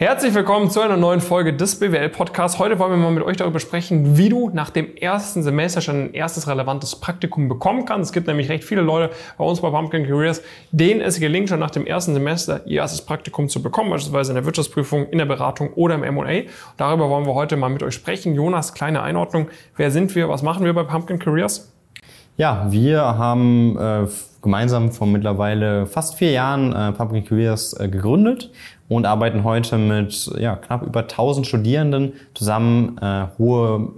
Herzlich willkommen zu einer neuen Folge des BWL Podcasts. Heute wollen wir mal mit euch darüber sprechen, wie du nach dem ersten Semester schon ein erstes relevantes Praktikum bekommen kannst. Es gibt nämlich recht viele Leute bei uns bei Pumpkin Careers, denen es gelingt, schon nach dem ersten Semester ihr erstes Praktikum zu bekommen, beispielsweise in der Wirtschaftsprüfung, in der Beratung oder im M&A. Darüber wollen wir heute mal mit euch sprechen. Jonas, kleine Einordnung. Wer sind wir? Was machen wir bei Pumpkin Careers? Ja, wir haben äh, gemeinsam vor mittlerweile fast vier Jahren äh, Pumpkin Careers äh, gegründet und arbeiten heute mit ja, knapp über 1000 Studierenden zusammen, äh, hohe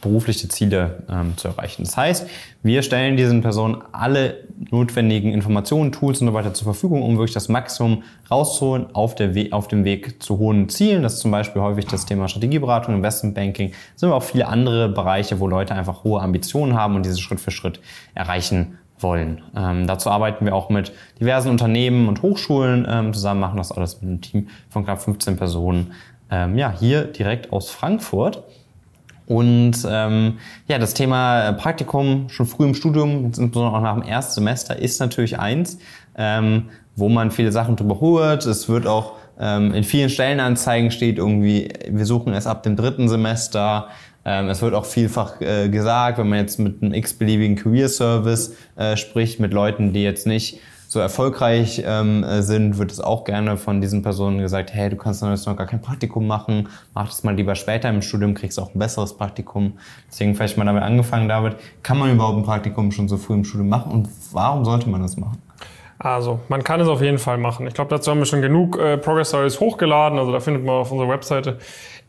berufliche Ziele ähm, zu erreichen. Das heißt, wir stellen diesen Personen alle notwendigen Informationen, Tools und so weiter zur Verfügung, um wirklich das Maximum rauszuholen auf, der We auf dem Weg zu hohen Zielen. Das ist zum Beispiel häufig das Thema Strategieberatung, Investmentbanking. Es sind aber auch viele andere Bereiche, wo Leute einfach hohe Ambitionen haben und diese Schritt für Schritt erreichen wollen. Ähm, dazu arbeiten wir auch mit diversen Unternehmen und Hochschulen ähm, zusammen, machen das alles mit einem Team von knapp 15 Personen. Ähm, ja, hier direkt aus Frankfurt. Und ähm, ja, das Thema Praktikum schon früh im Studium, insbesondere auch nach dem ersten Semester, ist natürlich eins, ähm, wo man viele Sachen drüber hört. Es wird auch ähm, in vielen Stellenanzeigen steht irgendwie, wir suchen es ab dem dritten Semester. Ähm, es wird auch vielfach äh, gesagt, wenn man jetzt mit einem x-beliebigen Career Service äh, spricht, mit Leuten, die jetzt nicht so erfolgreich ähm, äh, sind, wird es auch gerne von diesen Personen gesagt, hey, du kannst jetzt noch gar kein Praktikum machen, mach das mal lieber später im Studium, kriegst auch ein besseres Praktikum. Deswegen vielleicht mal damit angefangen, David, kann man überhaupt ein Praktikum schon so früh im Studium machen und warum sollte man das machen? Also, man kann es auf jeden Fall machen. Ich glaube, dazu haben wir schon genug äh, Progress Stories hochgeladen. Also, da findet man auf unserer Webseite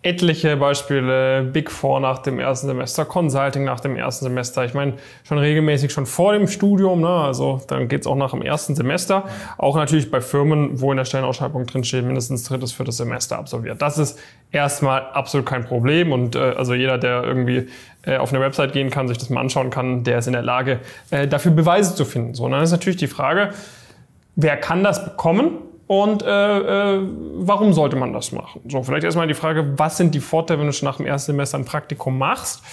etliche Beispiele, Big Four nach dem ersten Semester, Consulting nach dem ersten Semester. Ich meine, schon regelmäßig schon vor dem Studium, ne? also dann geht's auch nach dem ersten Semester. Auch natürlich bei Firmen, wo in der Stellenausschreibung drin mindestens drittes, viertes Semester absolviert. Das ist erstmal absolut kein Problem und äh, also jeder, der irgendwie äh, auf eine Website gehen kann, sich das mal anschauen kann, der ist in der Lage, äh, dafür Beweise zu finden. So, und dann ist natürlich die Frage, wer kann das bekommen? Und äh, äh, warum sollte man das machen? So, vielleicht erstmal die Frage, was sind die Vorteile, wenn du schon nach dem ersten Semester ein Praktikum machst?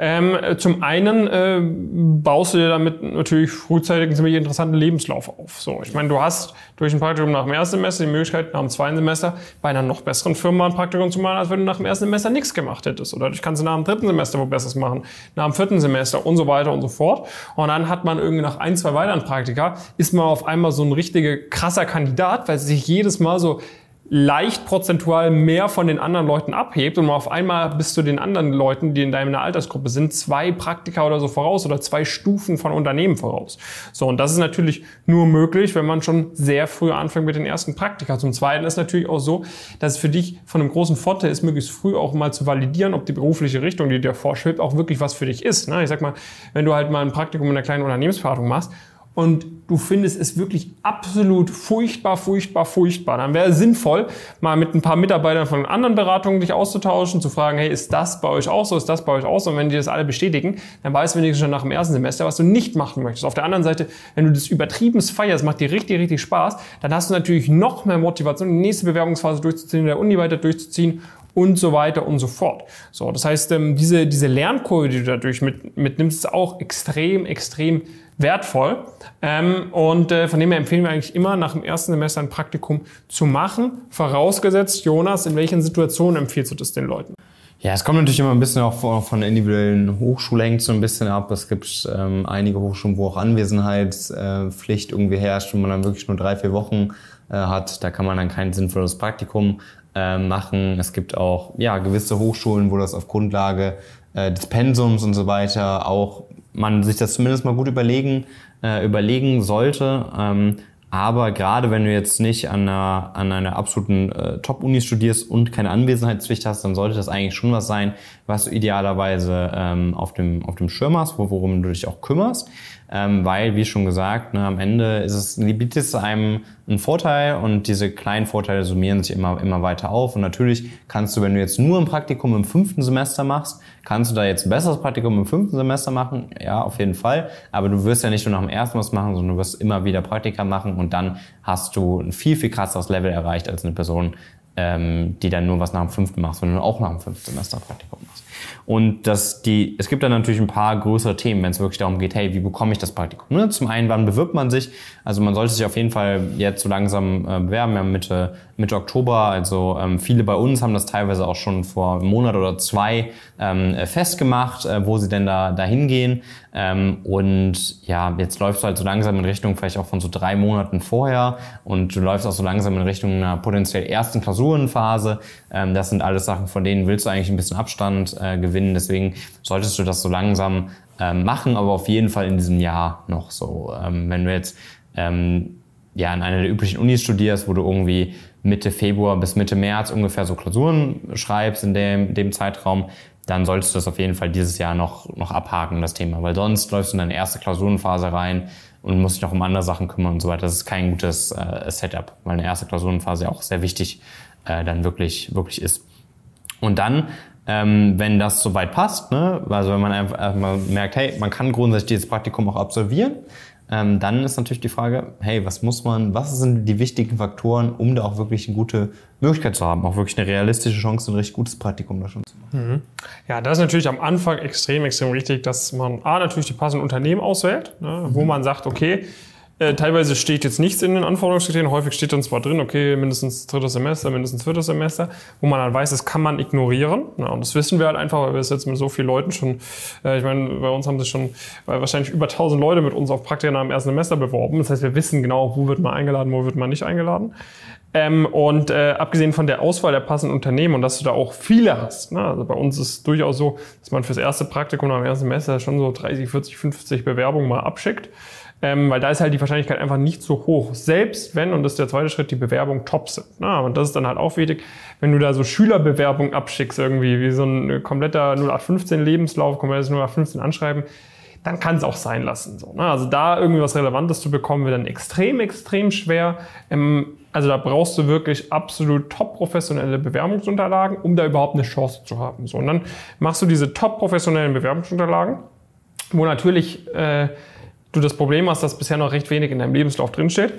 Ähm, zum einen äh, baust du dir damit natürlich frühzeitig einen ziemlich interessanten Lebenslauf auf. So, ich meine, du hast durch ein Praktikum nach dem ersten Semester die Möglichkeit, nach dem zweiten Semester bei einer noch besseren Firma ein Praktikum zu machen, als wenn du nach dem ersten Semester nichts gemacht hättest. Oder du kannst nach dem dritten Semester wo Besseres machen, nach dem vierten Semester und so weiter und so fort. Und dann hat man irgendwie nach ein, zwei weiteren Praktika, ist man auf einmal so ein richtiger krasser Kandidat, weil sich jedes Mal so leicht prozentual mehr von den anderen Leuten abhebt und auf einmal bist du den anderen Leuten, die in deiner Altersgruppe sind, zwei Praktika oder so voraus oder zwei Stufen von Unternehmen voraus. So, und das ist natürlich nur möglich, wenn man schon sehr früh anfängt mit den ersten Praktika. Zum Zweiten ist natürlich auch so, dass es für dich von einem großen Vorteil ist, möglichst früh auch mal zu validieren, ob die berufliche Richtung, die dir vorschwebt, auch wirklich was für dich ist. Ne? Ich sag mal, wenn du halt mal ein Praktikum in einer kleinen Unternehmensberatung machst und du findest es wirklich absolut furchtbar, furchtbar, furchtbar, dann wäre es sinnvoll, mal mit ein paar Mitarbeitern von anderen Beratungen dich auszutauschen, zu fragen, hey, ist das bei euch auch so, ist das bei euch auch so? Und wenn die das alle bestätigen, dann weißt du wenigstens schon nach dem ersten Semester, was du nicht machen möchtest. Auf der anderen Seite, wenn du das übertrieben feierst, macht dir richtig, richtig Spaß, dann hast du natürlich noch mehr Motivation, die nächste Bewerbungsphase durchzuziehen, der Uni weiter durchzuziehen und so weiter und so fort. So, das heißt, ähm, diese, diese Lernkurve, die du dadurch mit, mitnimmst, ist auch extrem, extrem wertvoll. Ähm, und äh, von dem her empfehlen wir eigentlich immer, nach dem ersten Semester ein Praktikum zu machen. Vorausgesetzt, Jonas, in welchen Situationen empfiehlst du das den Leuten? Ja, es kommt natürlich immer ein bisschen auch von, der individuellen Hochschule hängt so ein bisschen ab. Es gibt ähm, einige Hochschulen, wo auch Anwesenheitspflicht irgendwie herrscht, wo man dann wirklich nur drei, vier Wochen äh, hat. Da kann man dann kein sinnvolles Praktikum äh, machen. Es gibt auch ja gewisse Hochschulen, wo das auf Grundlage äh, des Pensums und so weiter auch man sich das zumindest mal gut überlegen, äh, überlegen sollte. Ähm, aber gerade wenn du jetzt nicht an einer, an einer absoluten äh, Top-Uni studierst und keine Anwesenheitspflicht hast, dann sollte das eigentlich schon was sein, was du idealerweise ähm, auf, dem, auf dem Schirm hast, worum du dich auch kümmerst. Ähm, weil, wie schon gesagt, ne, am Ende ist es, bietet es einem einen Vorteil und diese kleinen Vorteile summieren sich immer, immer weiter auf. Und natürlich kannst du, wenn du jetzt nur ein Praktikum im fünften Semester machst, kannst du da jetzt ein besseres Praktikum im fünften Semester machen. Ja, auf jeden Fall. Aber du wirst ja nicht nur nach dem ersten was machen, sondern du wirst immer wieder Praktika machen und dann hast du ein viel, viel krasseres Level erreicht als eine Person, ähm, die dann nur was nach dem fünften machst, du auch nach dem fünften Semester Praktikum machst. Und dass die, es gibt dann natürlich ein paar größere Themen, wenn es wirklich darum geht, hey, wie bekomme ich das Praktikum? Ne? Zum einen, wann bewirbt man sich? Also man sollte sich auf jeden Fall jetzt so langsam äh, bewerben, ja, Mitte, Mitte Oktober. Also ähm, viele bei uns haben das teilweise auch schon vor einem Monat oder zwei ähm, festgemacht, äh, wo sie denn da, da hingehen. Ähm, und ja, jetzt läufst du halt so langsam in Richtung vielleicht auch von so drei Monaten vorher und du läufst auch so langsam in Richtung einer potenziell ersten Klausurenphase. Ähm, das sind alles Sachen, von denen willst du eigentlich ein bisschen Abstand äh, gewinnen gewinnen. Deswegen solltest du das so langsam ähm, machen, aber auf jeden Fall in diesem Jahr noch so. Ähm, wenn du jetzt ähm, ja in einer der üblichen Unis studierst, wo du irgendwie Mitte Februar bis Mitte März ungefähr so Klausuren schreibst in dem, dem Zeitraum, dann solltest du das auf jeden Fall dieses Jahr noch, noch abhaken, das Thema. Weil sonst läufst du in deine erste Klausurenphase rein und musst dich noch um andere Sachen kümmern und so weiter. Das ist kein gutes äh, Setup, weil eine erste Klausurenphase auch sehr wichtig äh, dann wirklich, wirklich ist. Und dann ähm, wenn das soweit passt, ne? also wenn man einfach mal merkt, hey, man kann grundsätzlich dieses Praktikum auch absolvieren, ähm, dann ist natürlich die Frage, hey, was muss man, was sind die wichtigen Faktoren, um da auch wirklich eine gute Möglichkeit zu haben, auch wirklich eine realistische Chance, ein richtig gutes Praktikum da schon zu machen. Mhm. Ja, das ist natürlich am Anfang extrem, extrem wichtig, dass man A, natürlich die passenden Unternehmen auswählt, ne, wo mhm. man sagt, okay, äh, teilweise steht jetzt nichts in den Anforderungskriterien. Häufig steht dann zwar drin, okay, mindestens drittes Semester, mindestens viertes Semester, wo man dann weiß, das kann man ignorieren. Ja, und das wissen wir halt einfach, weil wir es jetzt mit so vielen Leuten schon, äh, ich meine, bei uns haben sich schon wahrscheinlich über 1000 Leute mit uns auf Praktika im ersten Semester beworben. Das heißt, wir wissen genau, wo wird man eingeladen, wo wird man nicht eingeladen. Ähm, und äh, abgesehen von der Auswahl der passenden Unternehmen und dass du da auch viele hast. Ne? Also bei uns ist es durchaus so, dass man fürs erste Praktikum dem ersten Semester schon so 30, 40, 50 Bewerbungen mal abschickt. Ähm, weil da ist halt die Wahrscheinlichkeit einfach nicht so hoch. Selbst wenn, und das ist der zweite Schritt, die Bewerbungen top sind. Na, und das ist dann halt auch wichtig, wenn du da so Schülerbewerbungen abschickst, irgendwie, wie so ein kompletter 0815 Lebenslauf, komplettes 0815 Anschreiben, dann kann es auch sein lassen. So, ne? Also da irgendwie was Relevantes zu bekommen, wird dann extrem, extrem schwer. Ähm, also da brauchst du wirklich absolut top professionelle Bewerbungsunterlagen, um da überhaupt eine Chance zu haben. So, und dann machst du diese top professionellen Bewerbungsunterlagen, wo natürlich äh, du das Problem hast, dass bisher noch recht wenig in deinem Lebenslauf drinsteht.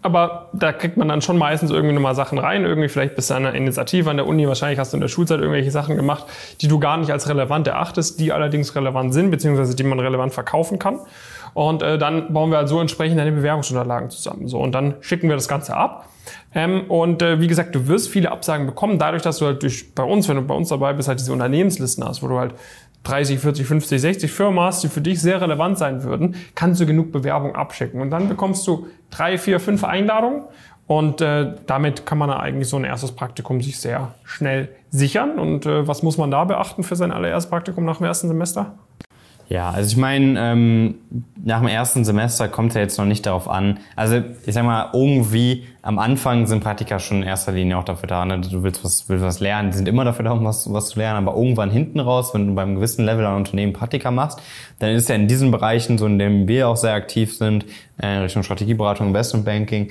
Aber da kriegt man dann schon meistens irgendwie nochmal Sachen rein. Irgendwie vielleicht bist du an einer Initiative an der Uni. Wahrscheinlich hast du in der Schulzeit irgendwelche Sachen gemacht, die du gar nicht als relevant erachtest, die allerdings relevant sind, beziehungsweise die man relevant verkaufen kann. Und äh, dann bauen wir halt so entsprechend deine Bewerbungsunterlagen zusammen. So, und dann schicken wir das Ganze ab. Ähm, und äh, wie gesagt, du wirst viele Absagen bekommen, dadurch, dass du halt durch bei uns, wenn du bei uns dabei bist, halt diese Unternehmenslisten hast, wo du halt 30, 40, 50, 60 Firmen die für dich sehr relevant sein würden, kannst du genug Bewerbung abschicken. Und dann bekommst du drei, vier, fünf Einladungen und äh, damit kann man eigentlich so ein erstes Praktikum sich sehr schnell sichern. Und äh, was muss man da beachten für sein allererstes Praktikum nach dem ersten Semester? Ja, also ich meine, ähm, nach dem ersten Semester kommt ja jetzt noch nicht darauf an. Also ich sag mal, irgendwie am Anfang sind Praktika schon in erster Linie auch dafür da. Ne? Du willst was, willst was lernen, die sind immer dafür da, um was, was zu lernen. Aber irgendwann hinten raus, wenn du beim gewissen Level an Unternehmen Praktika machst, dann ist ja in diesen Bereichen, so in denen wir auch sehr aktiv sind, äh, Richtung Strategieberatung, Investmentbanking,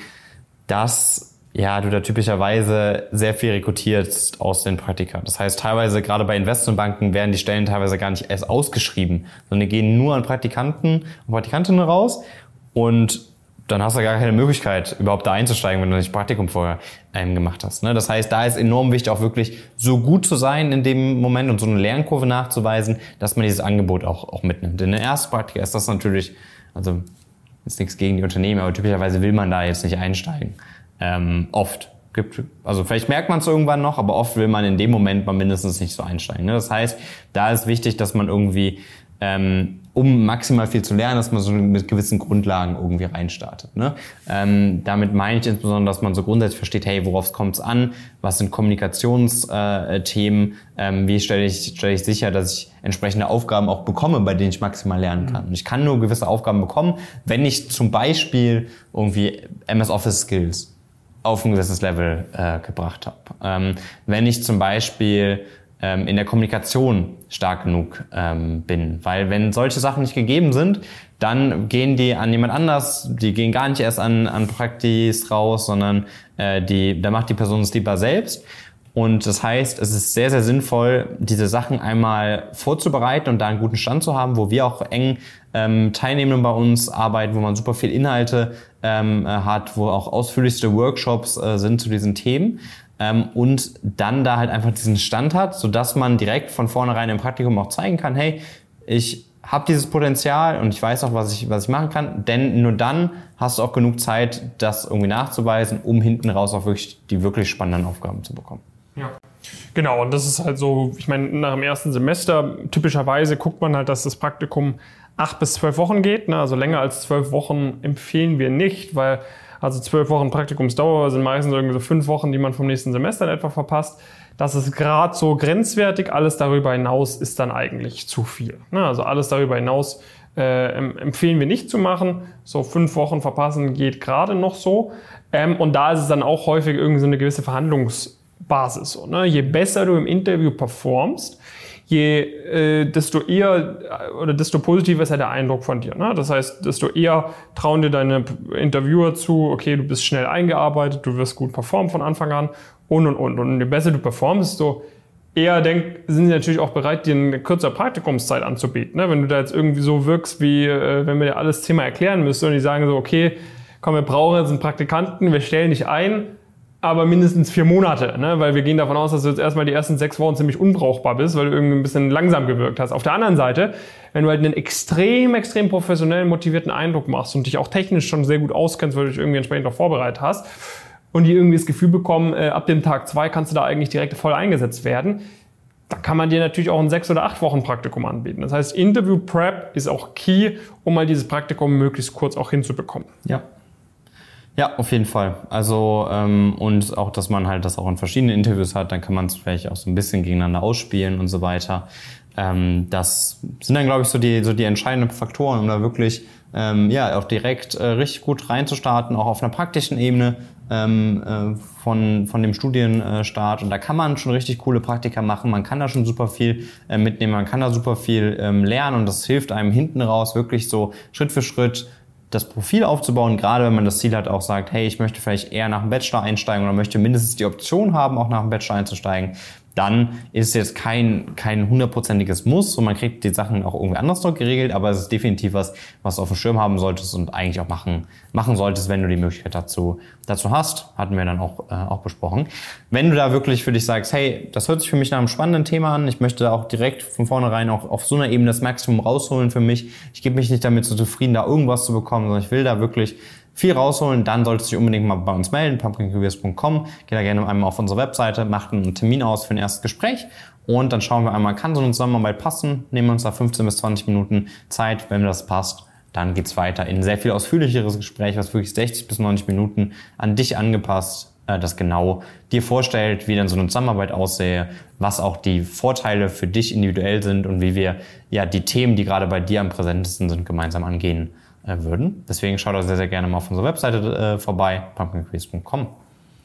dass ja, du da typischerweise sehr viel rekrutierst aus den Praktika. Das heißt, teilweise, gerade bei Investmentbanken, werden die Stellen teilweise gar nicht erst ausgeschrieben, sondern die gehen nur an Praktikanten und Praktikantinnen raus und dann hast du gar keine Möglichkeit, überhaupt da einzusteigen, wenn du nicht Praktikum vorher ähm, gemacht hast. Ne? Das heißt, da ist enorm wichtig, auch wirklich so gut zu sein in dem Moment und so eine Lernkurve nachzuweisen, dass man dieses Angebot auch, auch mitnimmt. In der ersten Praktika ist das natürlich, also ist nichts gegen die Unternehmen, aber typischerweise will man da jetzt nicht einsteigen. Ähm, oft. Gibt, also vielleicht merkt man es irgendwann noch, aber oft will man in dem Moment mal mindestens nicht so einsteigen. Ne? Das heißt, da ist wichtig, dass man irgendwie, ähm, um maximal viel zu lernen, dass man so mit gewissen Grundlagen irgendwie reinstartet. Ne? Ähm, damit meine ich insbesondere, dass man so grundsätzlich versteht, hey, worauf kommt es an? Was sind Kommunikationsthemen? Äh, ähm, wie stelle ich, stelle ich sicher, dass ich entsprechende Aufgaben auch bekomme, bei denen ich maximal lernen kann? Und ich kann nur gewisse Aufgaben bekommen, wenn ich zum Beispiel irgendwie MS Office Skills auf ein gewisses Level äh, gebracht habe. Ähm, wenn ich zum Beispiel ähm, in der Kommunikation stark genug ähm, bin. Weil wenn solche Sachen nicht gegeben sind, dann gehen die an jemand anders, die gehen gar nicht erst an, an Praktis raus, sondern äh, die, da macht die Person es lieber selbst. Und das heißt, es ist sehr, sehr sinnvoll, diese Sachen einmal vorzubereiten und da einen guten Stand zu haben, wo wir auch eng ähm, Teilnehmenden bei uns arbeiten, wo man super viel Inhalte ähm, äh, hat, wo auch ausführlichste Workshops äh, sind zu diesen Themen. ähm, und dann da halt einfach diesen Stand hat, sodass man direkt von vornherein im Praktikum auch zeigen kann, hey, ich habe dieses Potenzial und ich weiß auch, was ich, was ich machen kann, denn nur dann hast du auch genug Zeit, das irgendwie nachzuweisen, um hinten raus auch wirklich die wirklich spannenden Aufgaben zu bekommen. Ja. Genau, und das ist halt so, ich meine, nach dem ersten Semester, typischerweise guckt man halt, dass das Praktikum acht bis zwölf Wochen geht. Ne? Also länger als zwölf Wochen empfehlen wir nicht, weil also zwölf Wochen Praktikumsdauer sind meistens irgendwie so fünf Wochen, die man vom nächsten Semester in etwa verpasst. Das ist gerade so grenzwertig. Alles darüber hinaus ist dann eigentlich zu viel. Ne? Also alles darüber hinaus äh, empfehlen wir nicht zu machen. So fünf Wochen verpassen geht gerade noch so. Ähm, und da ist es dann auch häufig irgendwie so eine gewisse Verhandlungsbasis. So, ne? Je besser du im Interview performst, je äh, desto eher äh, oder desto positiver ist ja der Eindruck von dir. Ne? Das heißt, desto eher trauen dir deine Interviewer zu, okay, du bist schnell eingearbeitet, du wirst gut performen von Anfang an und und und. Und je besser du performst, desto eher denk, sind sie natürlich auch bereit, dir eine kürzere Praktikumszeit anzubieten. Ne? Wenn du da jetzt irgendwie so wirkst, wie äh, wenn wir dir alles Thema erklären müssen und die sagen so, okay, komm, wir brauchen jetzt einen Praktikanten, wir stellen dich ein, aber mindestens vier Monate, ne? weil wir gehen davon aus, dass du jetzt erstmal die ersten sechs Wochen ziemlich unbrauchbar bist, weil du irgendwie ein bisschen langsam gewirkt hast. Auf der anderen Seite, wenn du halt einen extrem, extrem professionellen, motivierten Eindruck machst und dich auch technisch schon sehr gut auskennst, weil du dich irgendwie entsprechend auch vorbereitet hast und die irgendwie das Gefühl bekommen, äh, ab dem Tag zwei kannst du da eigentlich direkt voll eingesetzt werden, da kann man dir natürlich auch ein sechs oder acht Wochen Praktikum anbieten. Das heißt, Interview Prep ist auch key, um mal dieses Praktikum möglichst kurz auch hinzubekommen. Ja. Ja, auf jeden Fall. Also ähm, und auch, dass man halt das auch in verschiedenen Interviews hat, dann kann man es vielleicht auch so ein bisschen gegeneinander ausspielen und so weiter. Ähm, das sind dann, glaube ich, so die, so die entscheidenden Faktoren, um da wirklich ähm, ja auch direkt äh, richtig gut reinzustarten, auch auf einer praktischen Ebene ähm, äh, von, von dem Studienstart. Und da kann man schon richtig coole Praktika machen. Man kann da schon super viel äh, mitnehmen, man kann da super viel ähm, lernen und das hilft einem hinten raus wirklich so Schritt für Schritt das Profil aufzubauen, gerade wenn man das Ziel hat, auch sagt, hey, ich möchte vielleicht eher nach dem Bachelor einsteigen oder möchte mindestens die Option haben, auch nach dem Bachelor einzusteigen, dann ist jetzt kein, kein hundertprozentiges Muss und man kriegt die Sachen auch irgendwie anders noch geregelt, aber es ist definitiv was, was du auf dem Schirm haben solltest und eigentlich auch machen, machen solltest, wenn du die Möglichkeit dazu, dazu hast. Hatten wir dann auch, äh, auch besprochen. Wenn du da wirklich für dich sagst, hey, das hört sich für mich nach einem spannenden Thema an, ich möchte auch direkt von vornherein auch auf so einer Ebene das Maximum rausholen für mich. Ich gebe mich nicht damit so zufrieden, da irgendwas zu bekommen, sondern ich will da wirklich viel rausholen, dann solltest du dich unbedingt mal bei uns melden, pumpkincareers.com. Geh da gerne einmal auf unsere Webseite, macht einen Termin aus für ein erstes Gespräch und dann schauen wir einmal, kann so eine Zusammenarbeit passen? Nehmen wir uns da 15 bis 20 Minuten Zeit. Wenn das passt, dann geht's weiter in ein sehr viel ausführlicheres Gespräch, was wirklich 60 bis 90 Minuten an dich angepasst äh, das genau dir vorstellt, wie dann so eine Zusammenarbeit aussähe, was auch die Vorteile für dich individuell sind und wie wir ja die Themen, die gerade bei dir am präsentesten sind, gemeinsam angehen würden. Deswegen schaut auch sehr, sehr gerne mal auf unserer Webseite äh, vorbei, pumpkincrease.com.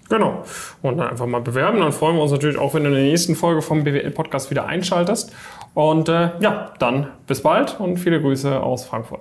Genau. Und dann einfach mal bewerben. Dann freuen wir uns natürlich auch, wenn du in der nächsten Folge vom BWL-Podcast wieder einschaltest. Und äh, ja, dann bis bald und viele Grüße aus Frankfurt.